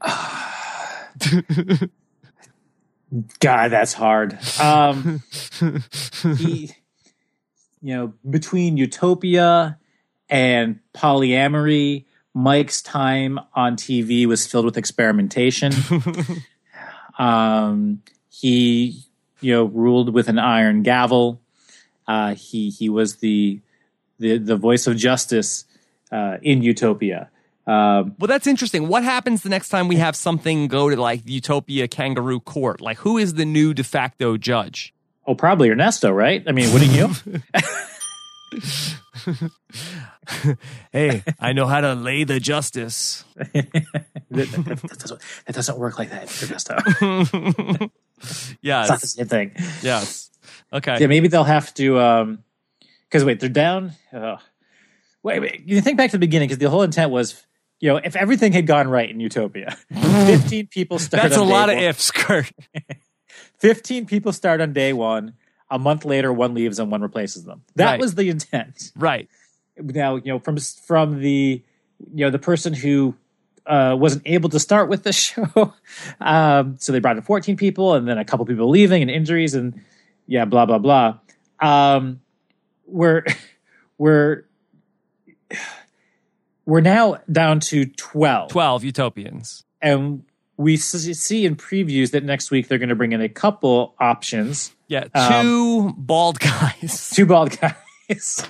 God, that's hard. Um, he, you know, between Utopia and polyamory, Mike's time on TV was filled with experimentation. um, he, you know, ruled with an iron gavel. Uh, he he was the the the voice of justice uh, in Utopia. Um, Well, that's interesting. What happens the next time we have something go to like Utopia Kangaroo Court? Like, who is the new de facto judge? oh, probably Ernesto, right? I mean, wouldn't you? Hey, I know how to lay the justice. that, that- doesn't, that doesn't work like that, Ernesto. It's not the same thing. yes. Okay. Yeah, maybe they'll have to. um Because wait, they're down. Uh, wait, wait. You think back to the beginning because the whole intent was, you know, if everything had gone right in Utopia, fifteen people start. That's a lot of one. ifs, Curt. Fifteen people start on day one. A month later, one leaves and one replaces them. That Right. was the intent. Right. now you know from from the you know the person who uh, wasn't able to start with the show um, so they brought in 14 people and then a couple people leaving and injuries and yeah blah blah blah um, we're we're we're now down to 12 12 Utopians. and we see in previews that next week they're going to bring in a couple options Yeah. Um, Two bald guys. two bald guys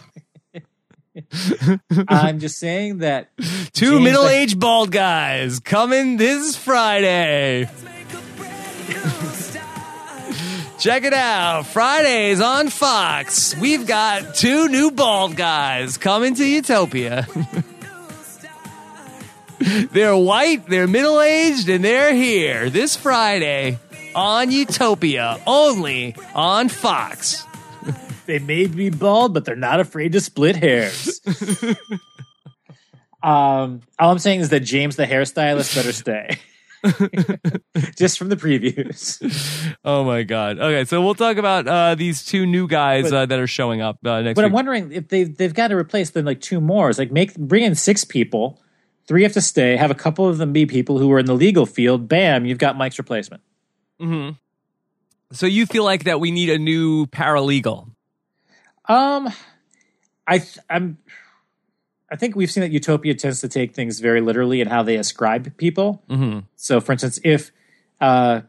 i'm just saying that Two James- middle aged bald guys coming this Friday. Check it out. Fridays on Fox. We've got two new bald guys coming to Utopia. they're white, they're middle aged, and they're here this Friday on Utopia, only on Fox. They may be bald, but they're not afraid to split hairs. um, all I'm saying is that James, the hairstylist, better stay. Just from the previews. Oh my God. Okay, so we'll talk about uh, these two new guys But- uh, that are showing up uh, next But week. I'm wondering if they they've got to replace them like two more. It's like make bring in six people, three have to stay, have a couple of them be people who are in the legal field. Bam, you've got Mike's replacement. So you feel like that we need a new paralegal? Um, I th- I'm. I think we've seen that Utopia tends to take things very literally and how they ascribe people. Mm-hmm. So, for instance, if uh,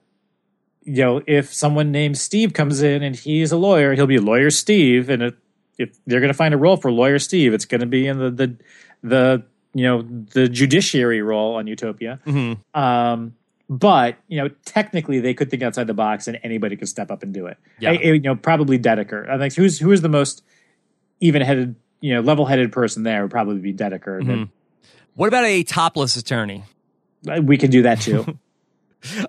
you know, if someone named Steve comes in and he's a lawyer, he'll be lawyer Steve, and if, if they're going to find a role for lawyer Steve, it's going to be in the the the you know the judiciary role on Utopia. Mm-hmm. Um, but you know, technically, they could think outside the box, and anybody could step up and do it. Yeah. I- I- you know, probably Dedeker. I think who's who is the most even-headed, you know, level-headed person there would probably be Dedeker. Mhm. What about a topless attorney? We can do that too.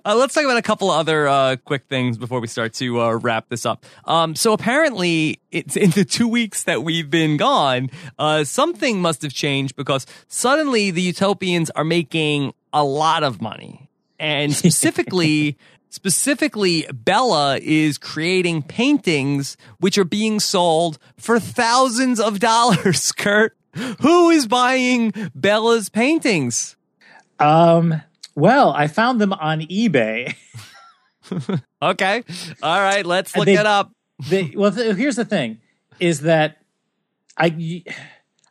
Uh, let's talk about a couple other uh, quick things before we start to uh, wrap this up. Um, so apparently, it's in the two weeks that we've been gone, uh, something must have changed because suddenly the Utopians are making a lot of money, and specifically. Specifically, Bella is creating paintings which are being sold for thousands of dollars, Curt. Who is buying Bella's paintings? Um, well, I found them on eBay. Okay. All right. Let's look They- it up. they, well, th- here's the thing: is that I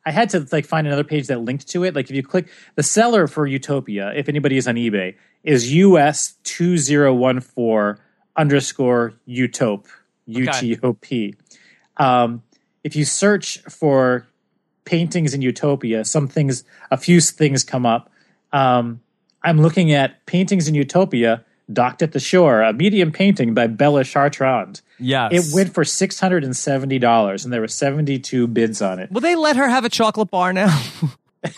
I had to like find another page that linked to it. Like if you click the seller for Utopia, if anybody is on eBay, is US two zero one four underscore Utope U T O P. Um, if you search for paintings in Utopia, some things, a few things come up. Um, I'm looking at paintings in Utopia. Docked at the Shore, a medium painting by Bella Chartrand. Yes. It went for six hundred and seventy dollars, and there were seventy-two bids on it. Will they let her have a chocolate bar now? but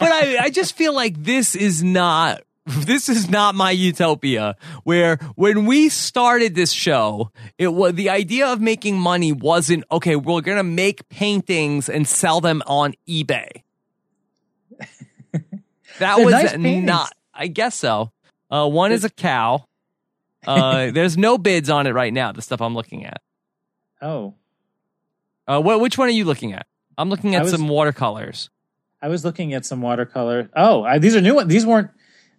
I, I just feel like this is not. This is not my utopia. Where when we started this show, it was the idea of making money wasn't okay. We're gonna make paintings and sell them on eBay. That They're was nice not. I guess so. Uh, one is a cow. Uh, there's no bids on it right now. The stuff I'm looking at. Oh, Uh, what, which one are you looking at? I'm looking at was- some watercolors. I was looking at some watercolor. Oh, I, these are new ones. These weren't.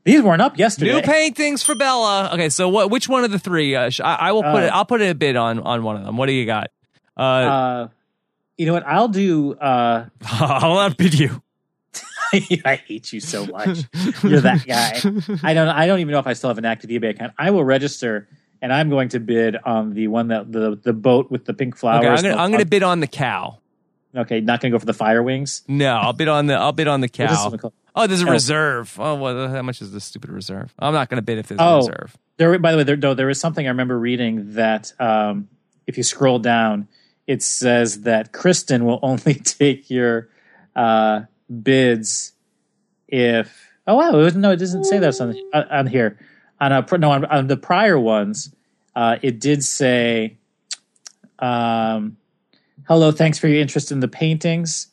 These weren't up yesterday. New paintings for Bella. Okay, so what? Which one of the three? Uh, sh- I, I will put Uh, it. I'll put a bid on on one of them. What do you got? Uh, Uh, you know what? I'll do. Uh, I'll outbid you. I hate you so much. You're that guy. I don't. I don't even know if I still have an active eBay account. I will register, and I'm going to bid on the one that the the boat with the pink flowers. Okay, I'm gonna, I'm gonna bid on the cow. Okay, not gonna go for the fire wings. No, I'll bid on the. I'll bid on the What is this cow. Oh, there's a Oh. reserve. Oh, well, how much is this stupid reserve? I'm not gonna bid if there's a Oh. reserve. There, by the way, there, no, there is something I remember reading that um, if you scroll down, it says that Kristen will only take your uh, bids if. Oh wow! It was, no, it doesn't say that on on here. On a no, on, on the prior ones, uh, it did say, um, "Hello, thanks for your interest in the paintings."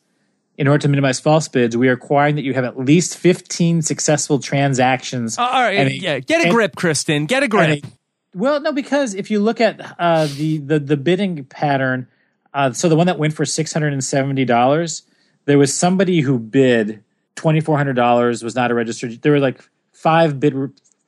In order to minimize false bids, we are requiring that you have at least 15 successful transactions. Uh, all right, a- yeah, get a and- grip, Kristen. Get a grip. a- well, no, because if you look at uh, the, the the bidding pattern, uh, so the one that went for six hundred and seventy dollars, there was somebody who bid twenty four hundred dollars was not a registered. There were like five bid,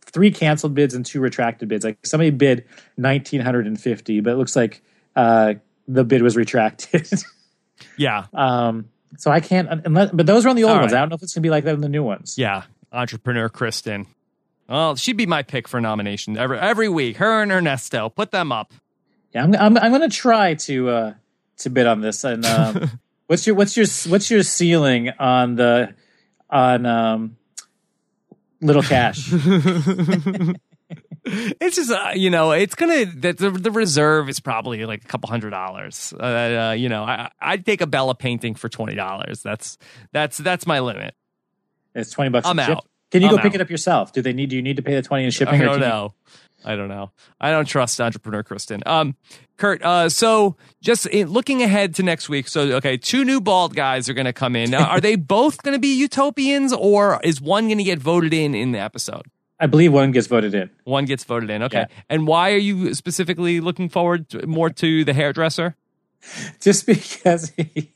three canceled bids and two retracted bids. Like somebody bid nineteen hundred and fifty, but it looks like uh, the bid was retracted. yeah, um, so I can't unless, but those are on the old All ones. right. I don't know if it's gonna be like that in the new ones. yeah. Entrepreneur Kristen. Well, she'd be my pick for nomination every every week. Her and Ernesto, put them up. Yeah, I'm I'm, I'm going to try to uh, to bid on this. And um, what's your what's your what's your ceiling on the on um, Little Cash? it's just uh, you know it's gonna the, the the reserve is probably like a couple hundred dollars uh, uh, you know I, i'd take a bella painting for twenty dollars that's that's that's my limit It's twenty bucks. I'm in ship. out. Can you I'm go pick it up yourself? Do they need? Do you need to pay the twenty in i shipping? or don't know i don't know. I don't trust entrepreneur kristen. Um Curt uh so just in, looking ahead to next week so okay two new bald guys are gonna come in. Now, are they both gonna be utopians or is one gonna get voted in in the episode? I believe one gets voted in. one gets voted in okay. Yeah. and why are you specifically looking forward to, more to the hairdresser? Just because he,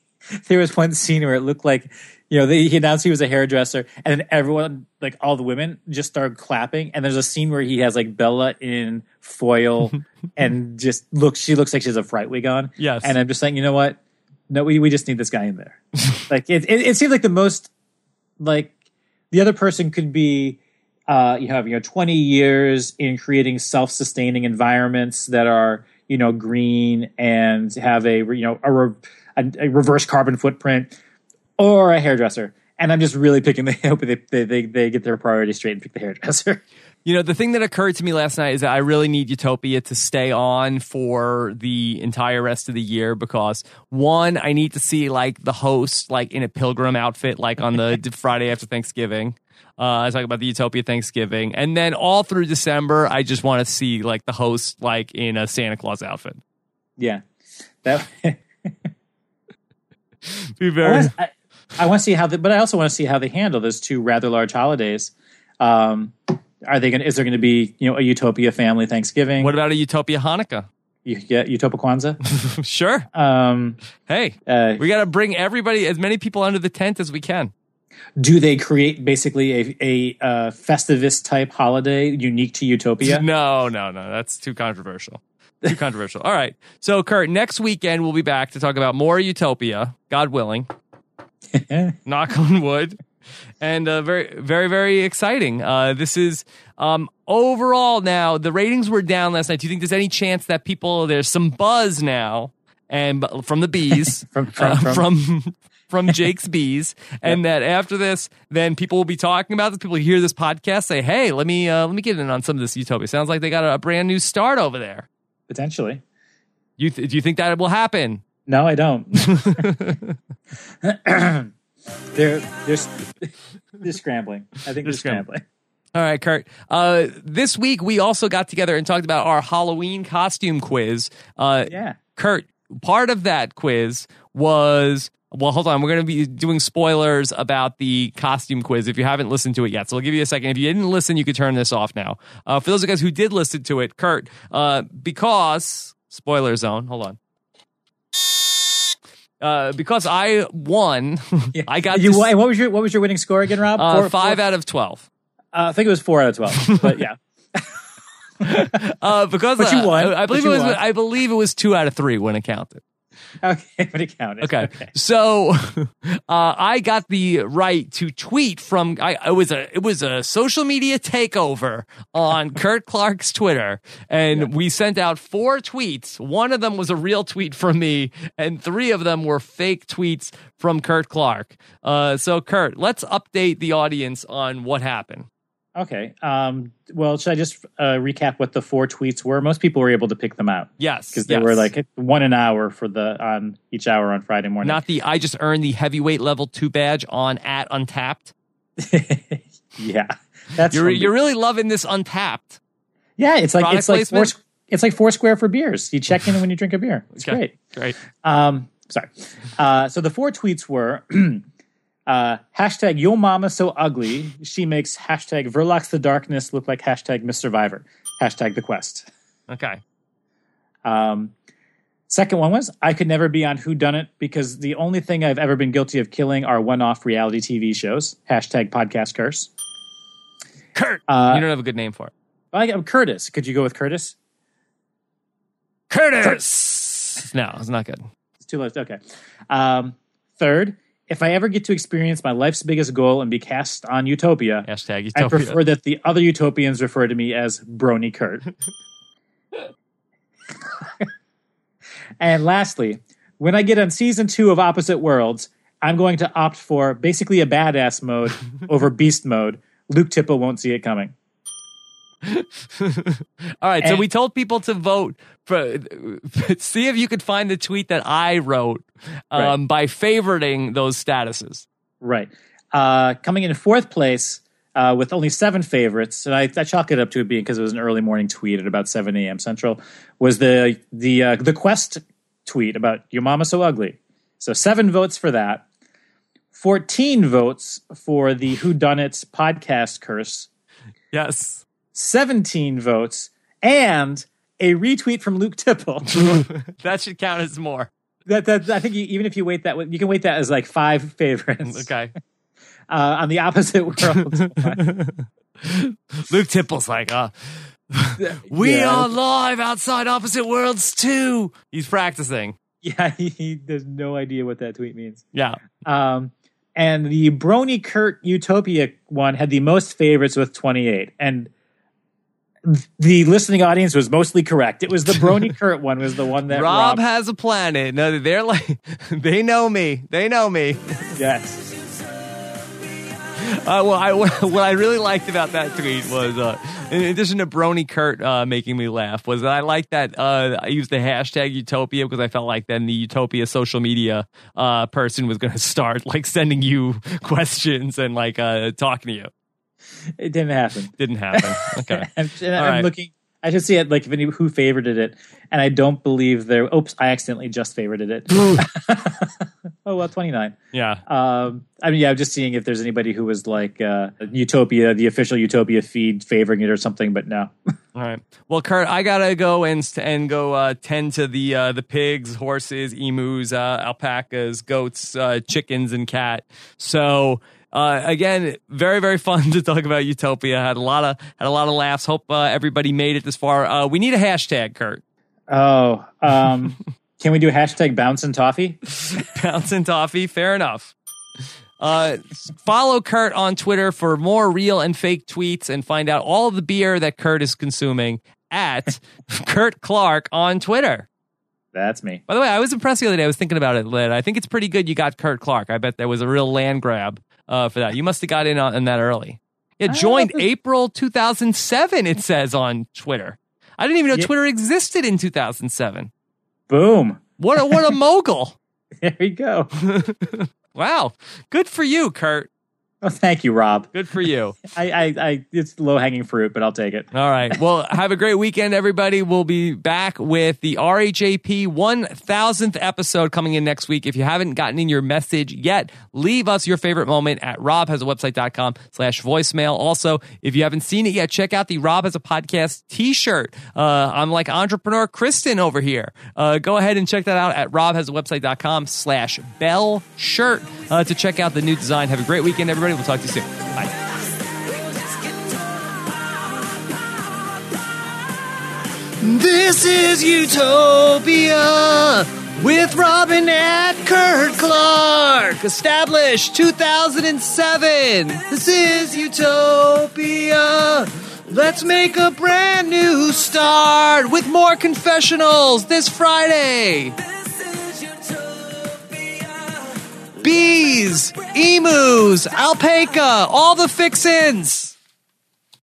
there was one scene where it looked like you know they, he announced he was a hairdresser and then everyone like all the women just started clapping and there's a scene where he has like bella in foil and just looks she looks like she has a fright wig on. Yes. and i'm just like you know what? No we, we just need this guy in there. Like it, it, it seems like the most like the other person could be uh, you have you know 20 years in creating self-sustaining environments that are you know green and have a you know a, a, a reverse carbon footprint or a hairdresser and i'm just really picking the hope they, they, they, they get their priorities straight and pick the hairdresser You know, the thing that occurred to me last night is that I really need Utopia to stay on for the entire rest of the year because one, I need to see like the host like in a pilgrim outfit, like on the Friday after Thanksgiving. Uh, I talk about the Utopia Thanksgiving, and then all through December, I just want to see like the host like in a Santa Claus outfit. Yeah, that. Be I very want, I, I want to see how, the, but I also want to see how they handle those two rather large holidays. Um, are they going? Is there going to be you know a Utopia family Thanksgiving? What about a Utopia Hanukkah? you get Utopia Kwanzaa? sure. Um, Hey, uh, we got to bring everybody, as many people under the tent as we can. do they create basically a a uh, Festivus type holiday unique to Utopia? No, no, no. That's too controversial. Too controversial. All right. So, Curt, next weekend we'll be back to talk about more Utopia, God willing. Knock on wood. And uh, very, very, very exciting. Uh, this is um, overall now. The ratings were down last night. Do you think there's any chance that people there's some buzz now and from the bees From- from- uh, from- from from Jake's bees, and that after this, then people will be talking about this. People hear this podcast, say, "Hey, let me uh, let me get in on some of this Utopia." Sounds like they got a, a brand new start over there. Potentially. You th- do you think that will happen? No, I don't. they're they're they're scrambling. I think they're, scrambling. scrambling. All right, Curt. Uh, this week we also got together and talked about our Halloween costume quiz. Uh, Yeah. Curt, part of that quiz was well, hold on. We're going to be doing spoilers about the costume quiz if you haven't listened to it yet. So I'll give you a second. If you didn't listen, you could turn this off now. Uh, for those of you guys who did listen to it, Curt, uh, because spoiler zone. Hold on. Uh, because I won, I got you. this, What was your what was your winning score again, Rob? uh, Four- five four- out of twelve. uh, I think it was four out of twelve. But yeah, Uh, because But you won. I, I believe it was. won. I believe it was two out of three when it counted. okay, but it counted. Okay. So uh, I got the right to tweet from I it was a it was a social media takeover on Curt Clark's Twitter and we sent out four tweets. One of them was a real tweet from me and three of them were fake tweets from Curt Clark. Uh, so Curt, let's update the audience on what happened. Okay. Um, well, should I just uh, recap what the four tweets were? Most people were able to pick them out Yes. because they yes. were like one an hour for the on each hour on Friday morning. not the I just earned the heavyweight level 2 badge on at Untappd. yeah, that's You're you're really loving this Untappd. yeah. It's like product it's like four, it's like Foursquare for beers. You check in when you drink a beer. It's Okay. great. Great. Um, sorry. Uh, so the four tweets were uh, hashtag Yo Mama So Ugly. She makes hashtag Verlox the Darkness look like hashtag Miss Survivor. Hashtag The Quest. Okay. Um, second one was I could never be on Who Done It because the only thing I've ever been guilty of killing are one-off reality TV shows. Hashtag Podcast Curse. Curt. Uh, you don't have a good name for it. I got Curtis. Could you go with Curtis? Curtis. No, it's not good. It's too late. Okay. Um, third, if I ever get to experience my life's biggest goal and be cast on Utopia, Hashtag I prefer that the other Utopians refer to me as Brony Curt. and lastly, when I get on season two of Opposite Worlds, I'm going to opt for basically a badass mode over beast mode. Luke Tipple won't see it coming. All right, so we told people to vote for. See if you could find the tweet that I wrote um, by favoriting those statuses. Right. Uh, coming in fourth place uh, with only seven favorites, and I, I chalk it up to it being because it was an early morning tweet at about 7 a.m. Central, was the the uh, the Quest tweet about your mama so ugly. So seven votes for that. 14 votes for the Who Done It podcast curse. Yes. 17 votes and a retweet from Luke Tipple. that should count as more. that, that I think you, even if you weight that, you can weight that as like five favorites. Okay. Uh, on the opposite world. Luke Tipple's like, uh, we Yeah. are live outside Opposite Worlds too. He's practicing. Yeah, he, he has no idea what that tweet means. Yeah. Um, and the Brony Curt Utopia one had the most favorites with 28. And the listening audience was mostly correct. It was the Brony Curt one was the one that Rob Rob, has a planet. No, they're like, they know me. They know me. yes. Uh, well, I, what I really liked about that tweet was, uh, in addition to Brony Curt uh, making me laugh, was that I liked that uh, I used the hashtag Utopia because I felt like then the Utopia social media uh, person was going to start like sending you questions and like uh, talking to you. It didn't happen. Didn't happen. Okay. I'm, and I'm right. looking. I should see it like if any who favorited it, and I don't believe there. Oops, I accidentally just favorited it. oh well, twenty nine. Yeah. Um, I mean, yeah, I'm just seeing if there's anybody who was like uh, Utopia, the official Utopia feed favoring it or something, but no. All right. Well, Curt, I gotta go and and go uh, tend to the uh, the pigs, horses, emus, uh, alpacas, goats, uh, chickens, and cat. So. Uh, again, very very fun to talk about Utopia. Had a lot of had a lot of laughs. Hope uh, everybody made it this far. Uh, we need a hashtag, Curt. Oh, um, can we do hashtag bounce and toffee? Bouncing toffee. Fair enough. Uh, follow Curt on Twitter for more real and fake tweets and find out all of the beer that Curt is consuming at Curt Clark on Twitter. That's me. By the way, I was impressed the other day. I was thinking about it, Lid. I think it's pretty good you got Curt Clark. I bet there was a real land grab uh, for that. You must have got in on that early. It I joined. April 2007, it says on Twitter. I didn't even know Yeah. Twitter existed in 2007. Boom. What a, what a mogul. There we go. Wow. Good for you, Curt. Oh, thank you, Rob. Good for you. I, I, I it's low hanging fruit, but I'll take it. All right. Well, have a great weekend, everybody. We'll be back with the RHAP 1000th episode coming in next week. If you haven't gotten in your message yet, leave us your favorite moment at robhasawebsite.com slash voicemail. Also, if you haven't seen it yet, check out the Rob Has a Podcast t-shirt. Uh, I'm like entrepreneur Kristen over here. Uh, go ahead and check that out at robhasawebsite.com slash bell shirt uh, to check out the new design. Have a great weekend, everybody. We'll talk to you soon. Bye. This is Utopia with Robin at Curt Clark, established 2007. This is Utopia. Let's make a brand new start with more confessionals this Friday. Bees, emus, alpaca, all the fixins.